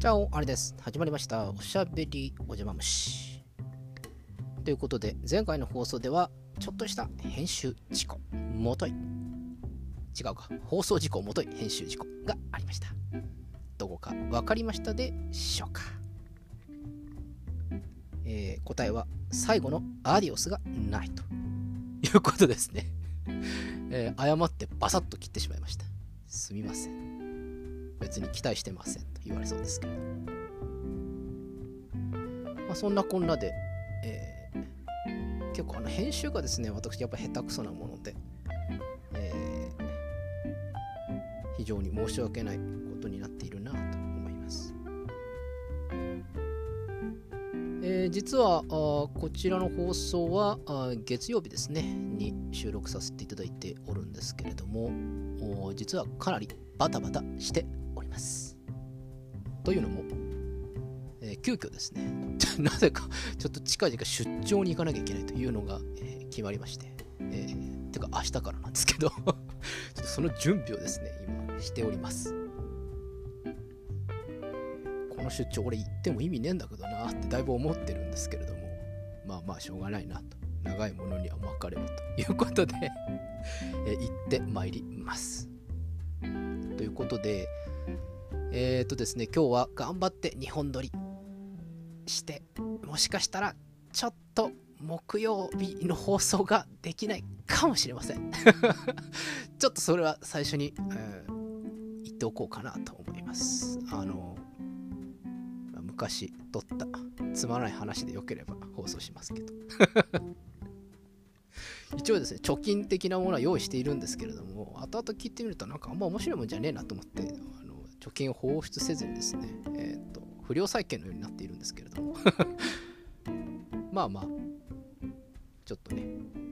じゃあ、あれです。始まりました。おしゃべりおじゃま虫。ということで、前回の放送では、ちょっとした編集事故、もとい。違うか。放送事故もとい編集事故がありました。どこか分かりましたでしょうか？えー答えは、最後のアディオスがないということですね。えー誤ってバサッと切ってしまいました。すみません。別に期待してませんと言われそうですけど。まあ、そんなこんなで、えー結構あの編集がですね、私やっぱ下手くそなもので、えー非常に申し訳ないことになっているなと思います。えー実はあこちらの放送はあ月曜日ですねに収録させていただいておるんですけれども実はかなりバタバタしてます。というのも、えー急遽ですね なぜかちょっと近々出張に行かなきゃいけないというのが、えー決まりまして、えーてか明日からなんですけど その準備をですね今しております。この出張俺行っても意味ねえんだけどなってだいぶ思ってるんですけれどもまあまあしょうがないなと長いものには巻かれるということで え行ってまいります。ということでえっ、とですね今日は頑張って2本撮りしてもしかしたらちょっと木曜日の放送ができないかもしれません。ちょっとそれは最初に、えー言っておこうかなと思います。あの昔撮ったつまらない話でよければ放送しますけど。一応ですね貯金的なものは用意しているんですけれども後々聞いてみるとなんかあんま面白いもんじゃねえなと思って貯金を放出せずにですねえっ、と不良債権のようになっているんですけれども。まあまあちょっとね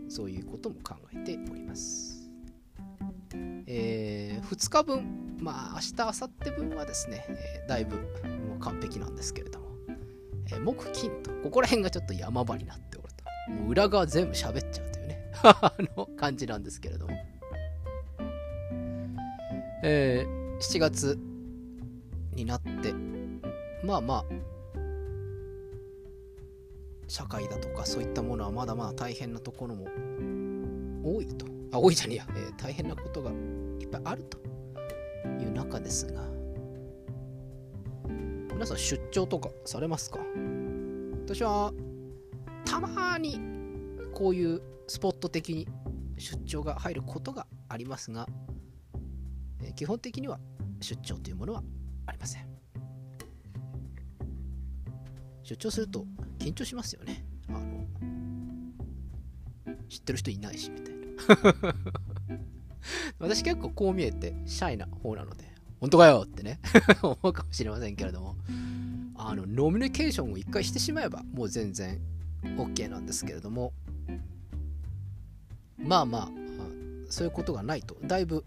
そういうことも考えております。え2日分まあ明日明後日分はですね、えーだいぶもう完璧なんですけれども、えー木金とここら辺がちょっと山場になっておると。もう裏側全部喋っちゃうというね あの感じなんですけれども。えー7月になってまあまあ社会だとかそういったものはまだまだ大変なところも多いと。あ多いじゃねえや、ー大変なことがいっぱいあるという中ですが。皆さん出張とかされますか？私はたまにこういうスポット的に出張が入ることがありますが、えー基本的には出張というものはありません。出張すると緊張しますよね。あの知ってる人いないしみたいな。私結構こう見えてシャイな方なので本当かよってね 思うかもしれませんけれども。あのノミニケーションを一回してしまえばもう全然 OK なんですけれども。まあまあそういうことがないとだいぶ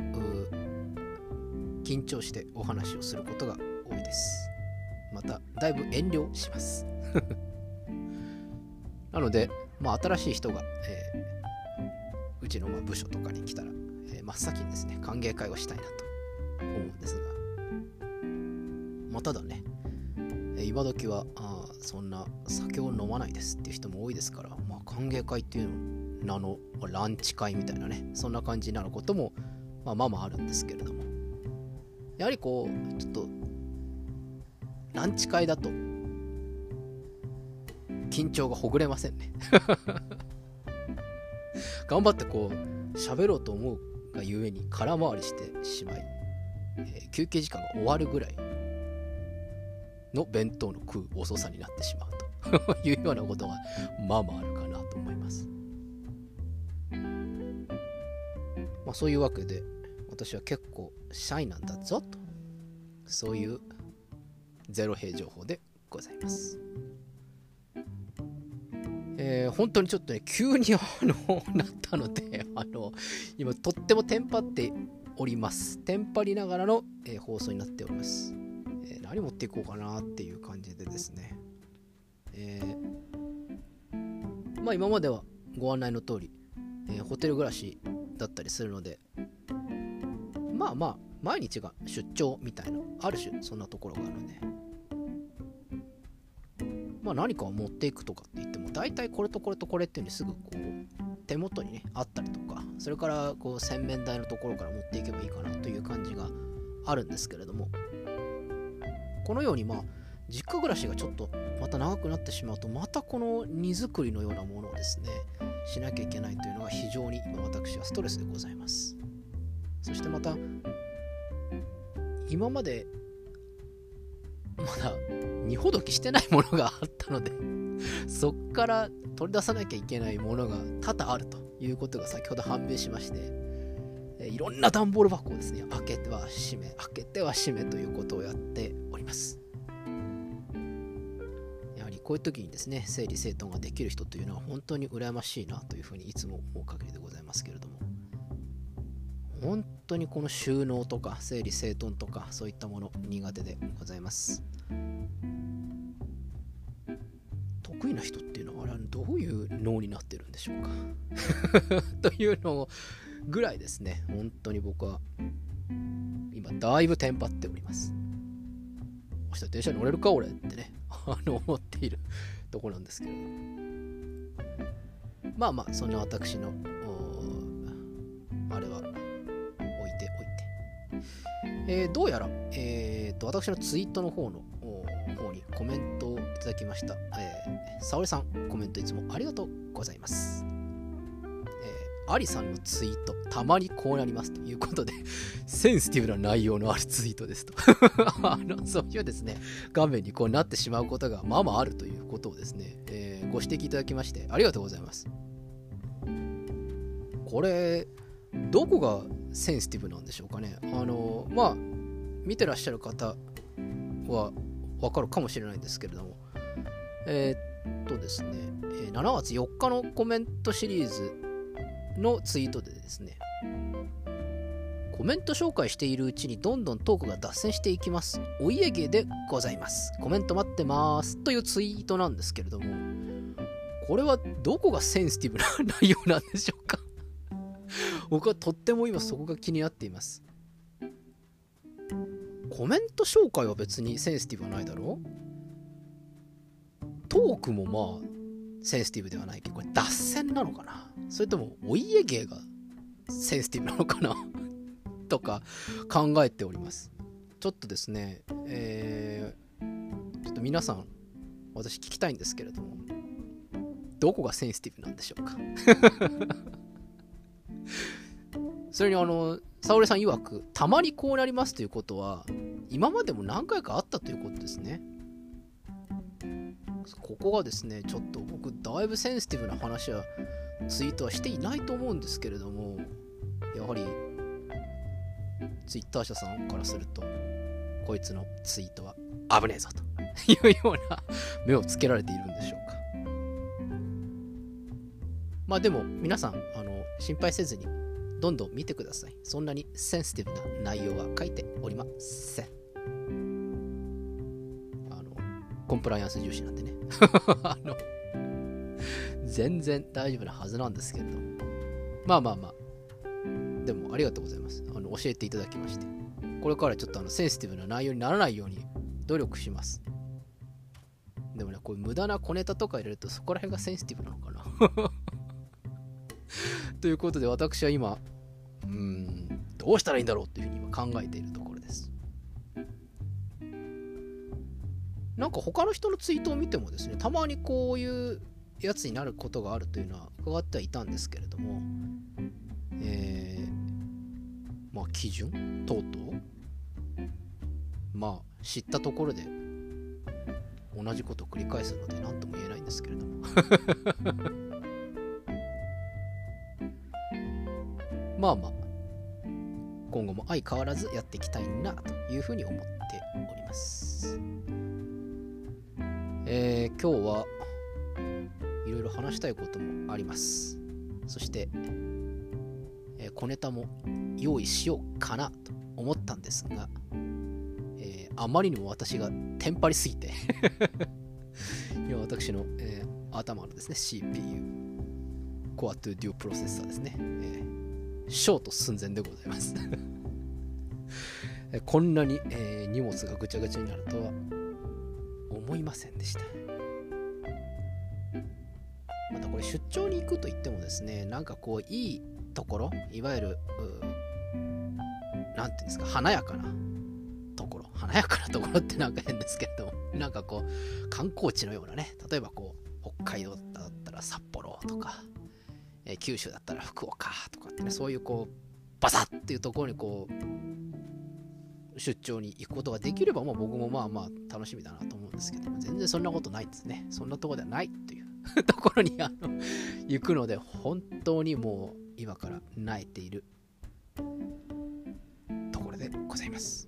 緊張してお話をすることが多いです。まただいぶ遠慮します。なので、まあ、新しい人が、えーうちのま部署とかに来たら、えー真っ先にですね歓迎会をしたいなと思うんですが、まあ、ただね、今時はあそんな酒を飲まないですっていう人も多いですから、まあ、歓迎会っていう名のまあランチ会みたいなねそんな感じになることも、まあ、まあまああるんですけれども。やはりこうちょっとランチ会だと緊張がほぐれませんね。頑張ってこう喋ろうと思うがゆえに空回りしてしまい、えー休憩時間が終わるぐらいの弁当の食う遅さになってしまうというようなことが まあまああるかなと思います。まあそういうわけで私は結構シャイなんだぞとそういうゼロ平情報でございますえー本当にちょっとね、急にあのなったので、あの、今とってもテンパっております。テンパりながらの、えー放送になっております、えー何持っていこうかなっていう感じでですね。えーまあ今まではご案内の通り、えーホテル暮らしだったりするので、まあまあ、毎日が出張みたいな、ある種そんなところがあるので、まあ、何かを持っていくとかって言っても大体これとこれとこれっていうのにすぐこう手元にねあったりとかそれからこう洗面台のところから持っていけばいいかなという感じがあるんですけれども。このようにまあ実家暮らしがちょっとまた長くなってしまうとまたこの荷造りのようなものをですねしなきゃいけないというのが非常に今私はストレスでございます。そしてまた今までまだ荷ほどきしてないものがあったので そっから取り出さなきゃいけないものが多々あるということが先ほど判明しましてえいろんな段ボール箱をですね開けては閉め開けては閉めということをやっております。やはりこういう時にですね整理整頓ができる人というのは本当に羨ましいなというふうにいつも思う限りでございますけれども。本当にこの収納とか整理整頓とかそういったもの苦手でございます。得意な人っていうのはあれはどういう脳になってるんでしょうか？というのをぐらいですね。本当に僕は今だいぶテンパっております。明日電車に乗れるか俺ってね。あの思っているとこなんですけれどまあまあそんな私のあれは、えー、どうやら、えーと、私のツイートの方の方にコメントをいただきました、えー、沙織さんコメントいつもありがとうございますアリさんのツイート、たまにこうなりますということで、センシティブな内容のあるツイートですと あの。そういうですね、画面にこうなってしまうことがまあまああるということをですね、えー、ご指摘いただきまして、ありがとうございます。これ、どこがセンシティブなんでしょうかね。あの、まあ、見てらっしゃる方はわかるかもしれないんですけれども、えー、っとですね、7月4日のコメントシリーズのツイートでですね、コメント紹介しているうちにどんどんトークが脱線していきます。お家芸でございます。コメント待ってます。というツイートなんですけれども、これはどこがセンシティブな内容なんでしょうか僕はとっても今そこが気になっています。コメント紹介は別にセンシティブはないだろ？うトークもまあセンシティブではないけど、これ脱線なのかな？それともお家芸がセンシティブなのかな？とか考えております。ちょっとですね、えー、ちょっと皆さん、私聞きたいんですけれども、どこがセンシティブなんでしょうか？それにあの、沙織さん曰く、たまにこうなりますということは、今までも何回かあったということですね。ここがですね、ちょっと僕、だいぶセンシティブな話はツイートはしていないと思うんですけれども、やはり、ツイッター社さんからすると、こいつのツイートは危ねえぞというような目をつけられているんでしょうか。まあでも、皆さん、あの、心配せずに、どんどん見てください。そんなにセンシティブな内容は書いておりません。あのコンプライアンス重視なんでね あの全然大丈夫なはずなんですけれど。まあまあまあ。でもありがとうございます。あの教えていただきまして。これからちょっとあのセンシティブな内容にならないように努力します。でもね、こういう無駄な小ネタとか入れるとそこら辺がセンシティブなのかな ということで私は今、うん、どうしたらいいんだろうっていうふうに今考えているところです。なんか他の人のツイートを見てもですね、たまにこういうやつになることがあるというのは伺ってはいたんですけれども、えー、まあ基準等々、まあ知ったところで同じことを繰り返すので何とも言えないんですけれども。まあまあ今後も相変わらずやっていきたいなというふうに思っております。えー、今日はいろいろ話したいこともあります。そして、えー、小ネタも用意しようかなと思ったんですが、えー、あまりにも私がテンパりすぎて 今私の、え、頭のですね CPU Core to Do プロセッサーですね、えー、ショート寸前でございます こんなに、えー、荷物がぐちゃぐちゃになるとは思いませんでした。またこれ出張に行くと言ってもですね、なんかこう、いいところ、いわゆる、なんていうんですか、華やかなところ、華やかなところってなんか変ですけれども、なんかこう、観光地のようなね、例えばこう、北海道だったら札幌とか、え、九州だったら福岡とかってね、そういうこう、バサッっていうところにこう、出張に行くことができれば、まあ、僕もまあまあ楽しみだなと思うんですけど、全然そんなことないですね。そんなとこではないという ところにあの行くので、本当にもう今から泣いているところでございます。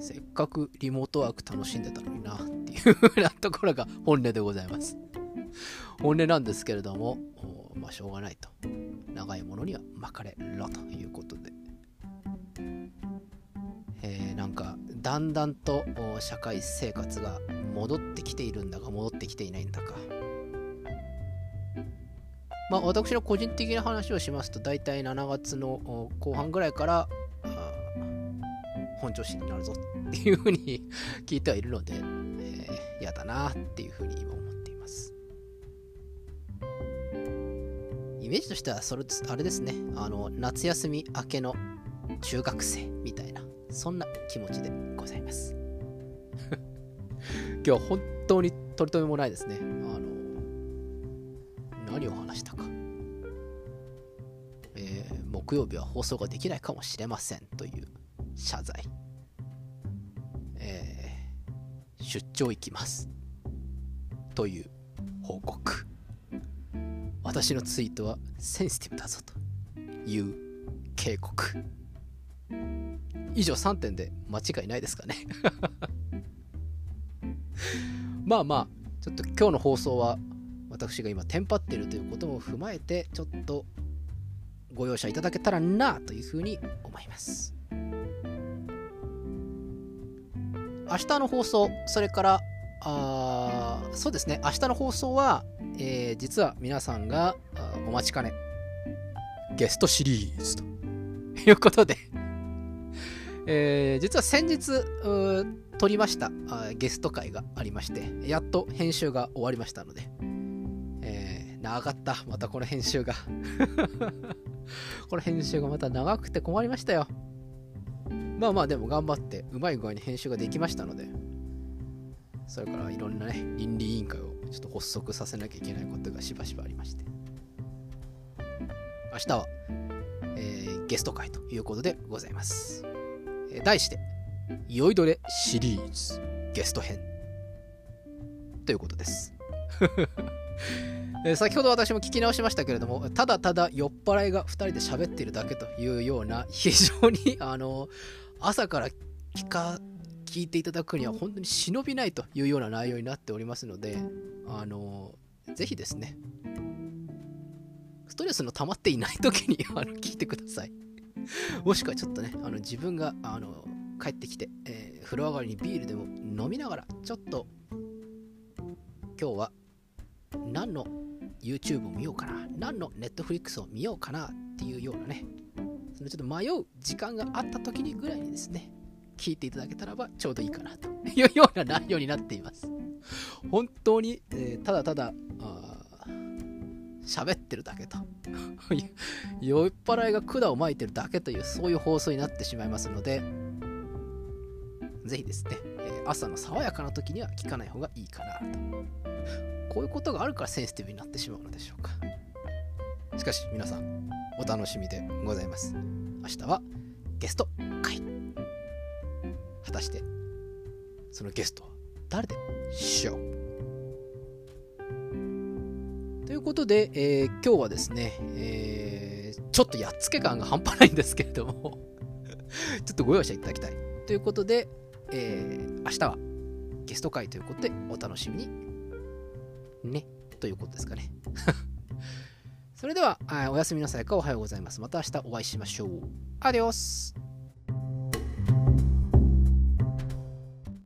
せっかくリモートワーク楽しんでたのになっていうふうなところが本音でございます。本音なんですけれども、まあしょうがないと。長いものには巻かれろということで。えー、なんかだんだんと社会生活が戻ってきているんだか戻ってきていないんだかまあ私の個人的な話をしますと大体7月の後半ぐらいから本調子になるぞっていうふうに 聞いてはいるので嫌、えー、だなっていうふうに今イメージとしてはそれあれですねあの夏休み明けの中学生みたいなそんな気持ちでございます 今日は本当に取り留めもないですねあの何を話したかえー、木曜日は放送ができないかもしれませんという謝罪。えー、出張行きます。という報告。私のツイートはセンシティブだぞという警告。以上3点で間違いないですかね まあまあ、ちょっと今日の放送は私が今テンパっているということも踏まえてちょっとご容赦いただけたらなというふうに思います。明日の放送、それから、あそうですね、明日の放送は、えー、実は皆さんがお待ちかね、ゲストシリーズと。いうことで。えー、実は先日撮りましたゲスト会がありまして、やっと編集が終わりましたので、えー、長かった、またこの編集が。この編集がまた長くて困りましたよ。まあまあでも頑張ってうまい具合に編集ができましたので、それからいろんなね、倫理委員会をちょっと発足させなきゃいけないことがしばしばありまして。明日は、えー、ゲスト会ということでございます。えー、題して、酔いどれシリーズゲスト編ということです。え先ほど私も聞き直しましたけれども、ただただ酔っ払いが2人で喋っているだけというような、非常にあの朝から聞か聞いていただくには本当に忍びないというような内容になっておりますので、あのぜひですね、ストレスの溜まっていない時にあの聞いてください。もしくはちょっとね、あの自分があの帰ってきて、えー、風呂上がりにビールでも飲みながら、ちょっと今日は何の YouTube を見ようかな、何の Netflix を見ようかなっていうようなね、そのちょっと迷う時間があった時にぐらいにですね、聞いていただけたらばちょうどいいかなと。いうような内容になっています。本当に、えー、ただただ、喋ってるだけと。酔っ払いが管を巻いてるだけというそういう放送になってしまいますのでぜひですね、え、朝の爽やかな時には聞かない方がいいかなと。こういうことがあるからセンシティブになってしまうのでしょうか。しかし皆さんお楽しみでございます。明日はゲスト果たしてそのゲストは誰でしょう？ということで、えー、今日はですね、えー、ちょっとやっつけ感が半端ないんですけれども ちょっとご容赦いただきたい。ということで、えー、明日はゲスト会ということでお楽しみにね。ということですかね。それでは、おやすみなさいかおはようございます。また明日お会いしましょう。アディオス